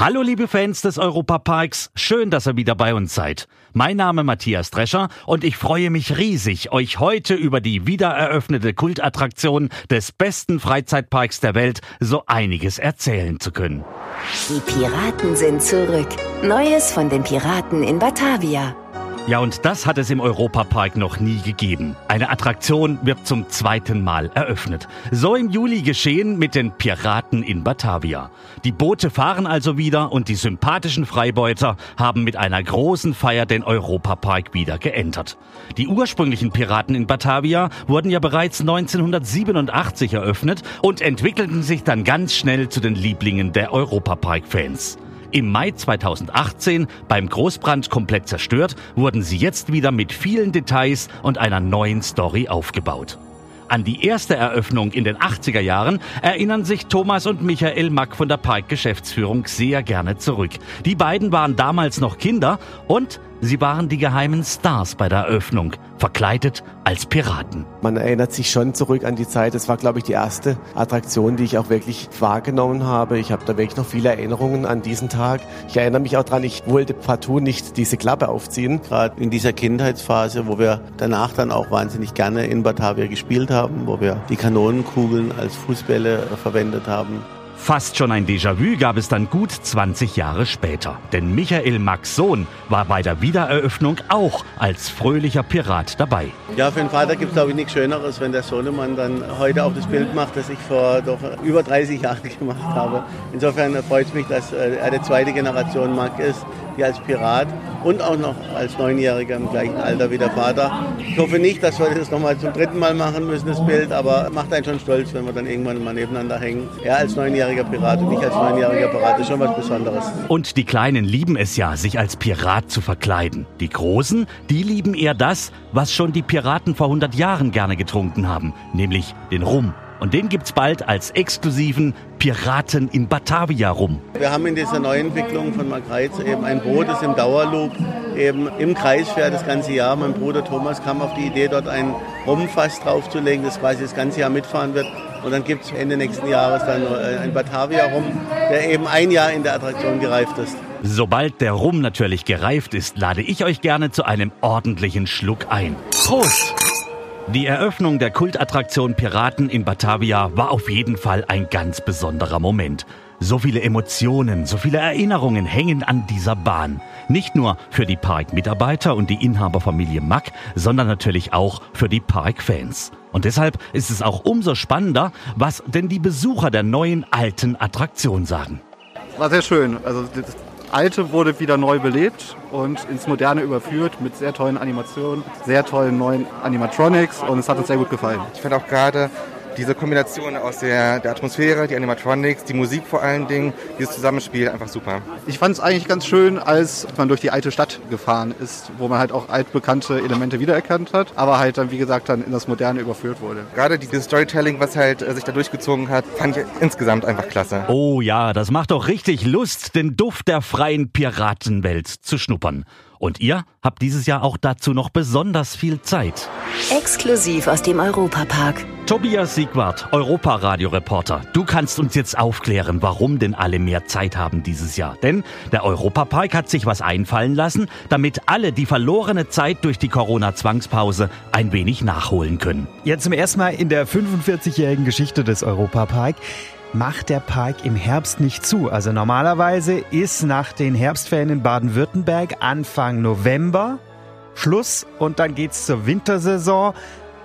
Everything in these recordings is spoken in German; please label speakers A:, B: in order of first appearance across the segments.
A: Hallo liebe Fans des Europaparks, schön, dass ihr wieder bei uns seid. Mein Name Matthias Drescher und ich freue mich riesig, euch heute über die wiedereröffnete Kultattraktion des besten Freizeitparks der Welt so einiges erzählen zu können.
B: Die Piraten sind zurück. Neues von den Piraten in Batavia.
A: Ja, und das hat es im Europapark noch nie gegeben. Eine Attraktion wird zum zweiten Mal eröffnet. So im Juli geschehen mit den Piraten in Batavia. Die Boote fahren also wieder und die sympathischen Freibeuter haben mit einer großen Feier den Europapark wieder geentert. Die ursprünglichen Piraten in Batavia wurden ja bereits 1987 eröffnet und entwickelten sich dann ganz schnell zu den Lieblingen der Europapark-Fans. Im Mai 2018, beim Großbrand komplett zerstört, wurden sie jetzt wieder mit vielen Details und einer neuen Story aufgebaut. An die erste Eröffnung in den 80er Jahren erinnern sich Thomas und Michael Mack von der Park-Geschäftsführung sehr gerne zurück. Die beiden waren damals noch Kinder und Sie waren die geheimen Stars bei der Eröffnung, verkleidet als Piraten.
C: Man erinnert sich schon zurück an die Zeit. Es war, glaube ich, die erste Attraktion, die ich auch wirklich wahrgenommen habe. Ich habe da wirklich noch viele Erinnerungen an diesen Tag. Ich erinnere mich auch dran, ich wollte partout nicht diese Klappe aufziehen. Gerade in dieser Kindheitsphase, wo wir danach dann auch wahnsinnig gerne in Batavia gespielt haben, wo wir die Kanonenkugeln als Fußbälle verwendet haben.
A: Fast schon ein Déjà-vu gab es dann gut 20 Jahre später. Denn Michael Max Sohn war bei der Wiedereröffnung auch als fröhlicher Pirat dabei.
C: Ja, für den Vater gibt es glaube ich nichts Schöneres, wenn der Sohnemann dann heute auch das Bild macht, das ich vor doch über 30 Jahren gemacht habe. Insofern freut es mich, dass äh, er die zweite Generation Mack ist, die als Pirat und auch noch als Neunjähriger im gleichen Alter wie der Vater. Ich hoffe nicht, dass wir das nochmal zum dritten Mal machen müssen, das Bild, aber macht einen schon stolz, wenn wir dann irgendwann mal nebeneinander hängen. Er als neunjähriger Pirat und ich als neunjähriger Pirat, ist schon was Besonderes.
A: Und die Kleinen lieben es ja, sich als Pirat zu verkleiden. Die Großen, die lieben eher das, was schon die Piraten vor 100 Jahren gerne getrunken haben, nämlich den Rum. Und den gibt's bald als exklusiven Piraten in Batavia rum.
C: Wir haben in dieser Neuentwicklung von Margreiz eben ein Boot, das im Dauerloop eben im Kreis fährt das ganze Jahr. Mein Bruder Thomas kam auf die Idee, dort ein Rumfass draufzulegen, das quasi das ganze Jahr mitfahren wird. Und dann gibt es Ende nächsten Jahres dann äh, ein Batavia rum, der eben ein Jahr in der Attraktion gereift ist.
A: Sobald der Rum natürlich gereift ist, lade ich euch gerne zu einem ordentlichen Schluck ein. Prost! Die Eröffnung der Kultattraktion Piraten in Batavia war auf jeden Fall ein ganz besonderer Moment. So viele Emotionen, so viele Erinnerungen hängen an dieser Bahn. Nicht nur für die Parkmitarbeiter und die Inhaberfamilie Mack, sondern natürlich auch für die Parkfans. Und deshalb ist es auch umso spannender, was denn die Besucher der neuen alten Attraktion sagen.
D: War sehr schön. Also Alte wurde wieder neu belebt und ins Moderne überführt mit sehr tollen Animationen, sehr tollen neuen Animatronics und es hat uns sehr gut gefallen.
E: Ich fand auch gerade diese Kombination aus der, der Atmosphäre, die Animatronics, die Musik vor allen Dingen, dieses Zusammenspiel einfach super.
D: Ich fand es eigentlich ganz schön, als man durch die alte Stadt gefahren ist, wo man halt auch altbekannte Elemente wiedererkannt hat, aber halt dann, wie gesagt, dann in das Moderne überführt wurde.
E: Gerade dieses Storytelling, was halt äh, sich da durchgezogen hat, fand ich insgesamt einfach klasse.
A: Oh ja, das macht doch richtig Lust, den Duft der freien Piratenwelt zu schnuppern. Und ihr habt dieses Jahr auch dazu noch besonders viel Zeit.
B: Exklusiv aus dem Europapark.
A: Tobias Siegwart, Europaradioreporter. Du kannst uns jetzt aufklären, warum denn alle mehr Zeit haben dieses Jahr. Denn der Europapark hat sich was einfallen lassen, damit alle die verlorene Zeit durch die Corona-Zwangspause ein wenig nachholen können.
F: Ja, zum ersten Mal in der 45-jährigen Geschichte des Europapark macht der Park im Herbst nicht zu. Also normalerweise ist nach den Herbstferien in Baden-Württemberg Anfang November Schluss und dann geht's zur Wintersaison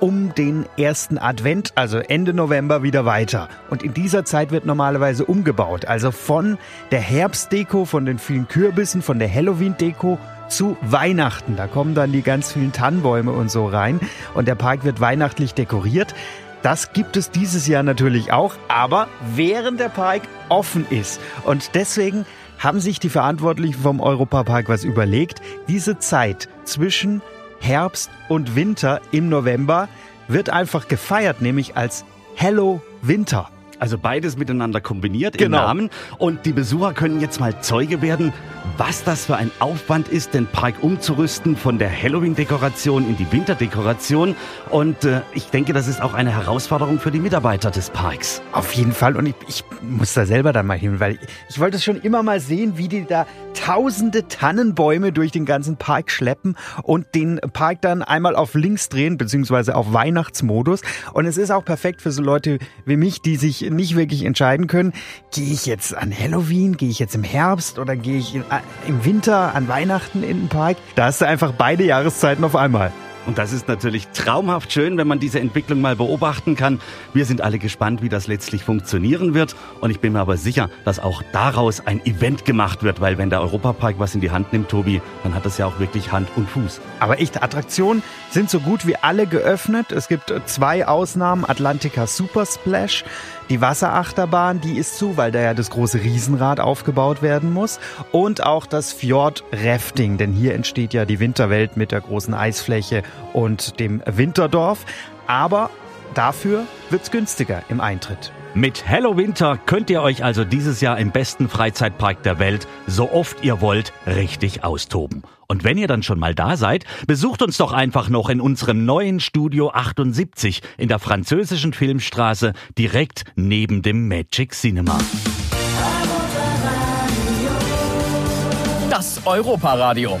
F: um den ersten Advent, also Ende November, wieder weiter. Und in dieser Zeit wird normalerweise umgebaut. Also von der Herbstdeko, von den vielen Kürbissen, von der Halloween-Deko zu Weihnachten. Da kommen dann die ganz vielen Tannenbäume und so rein. Und der Park wird weihnachtlich dekoriert. Das gibt es dieses Jahr natürlich auch, aber während der Park offen ist. Und deswegen haben sich die Verantwortlichen vom Europapark was überlegt. Diese Zeit zwischen Herbst und Winter im November wird einfach gefeiert, nämlich als Hello Winter.
A: Also beides miteinander kombiniert
F: genau.
A: im Namen. Und die Besucher können jetzt mal Zeuge werden, was das für ein Aufwand ist, den Park umzurüsten von der Halloween-Dekoration in die Winterdekoration. Und äh, ich denke, das ist auch eine Herausforderung für die Mitarbeiter des Parks.
F: Auf jeden Fall. Und ich, ich muss da selber dann mal hin, weil ich, ich wollte schon immer mal sehen, wie die da tausende Tannenbäume durch den ganzen Park schleppen und den Park dann einmal auf links drehen, beziehungsweise auf Weihnachtsmodus. Und es ist auch perfekt für so Leute wie mich, die sich nicht wirklich entscheiden können, gehe ich jetzt an Halloween, gehe ich jetzt im Herbst oder gehe ich in, äh, im Winter an Weihnachten in den Park. Da hast du einfach beide Jahreszeiten auf einmal.
A: Und das ist natürlich traumhaft schön, wenn man diese Entwicklung mal beobachten kann. Wir sind alle gespannt, wie das letztlich funktionieren wird. Und ich bin mir aber sicher, dass auch daraus ein Event gemacht wird, weil wenn der Europapark was in die Hand nimmt, Tobi, dann hat das ja auch wirklich Hand und Fuß.
F: Aber echte Attraktionen sind so gut wie alle geöffnet. Es gibt zwei Ausnahmen. Atlantica Super Splash. Die Wasserachterbahn, die ist zu, weil da ja das große Riesenrad aufgebaut werden muss. Und auch das Fjord Rafting, denn hier entsteht ja die Winterwelt mit der großen Eisfläche und dem Winterdorf. Aber dafür wird's günstiger im Eintritt.
A: Mit Hello Winter könnt ihr euch also dieses Jahr im besten Freizeitpark der Welt so oft ihr wollt richtig austoben. Und wenn ihr dann schon mal da seid, besucht uns doch einfach noch in unserem neuen Studio 78 in der französischen Filmstraße direkt neben dem Magic Cinema.
G: Das Europaradio.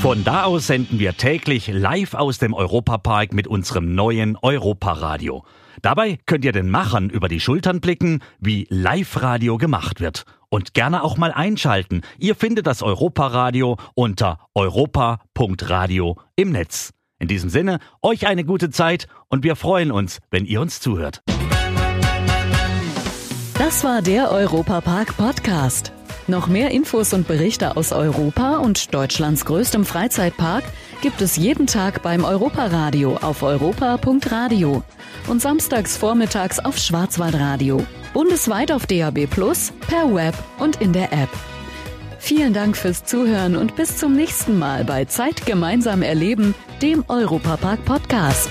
A: Von da aus senden wir täglich live aus dem Europapark mit unserem neuen Europaradio. Dabei könnt ihr den Machern über die Schultern blicken, wie Live-Radio gemacht wird. Und gerne auch mal einschalten. Ihr findet das Europaradio unter europa.radio im Netz. In diesem Sinne, euch eine gute Zeit und wir freuen uns, wenn ihr uns zuhört.
H: Das war der Europapark Podcast. Noch mehr Infos und Berichte aus Europa und Deutschlands größtem Freizeitpark gibt es jeden Tag beim Europaradio auf europa.radio und samstags vormittags auf Schwarzwaldradio. Bundesweit auf DAB Plus, per Web und in der App. Vielen Dank fürs Zuhören und bis zum nächsten Mal bei Zeit gemeinsam erleben, dem Europapark Podcast.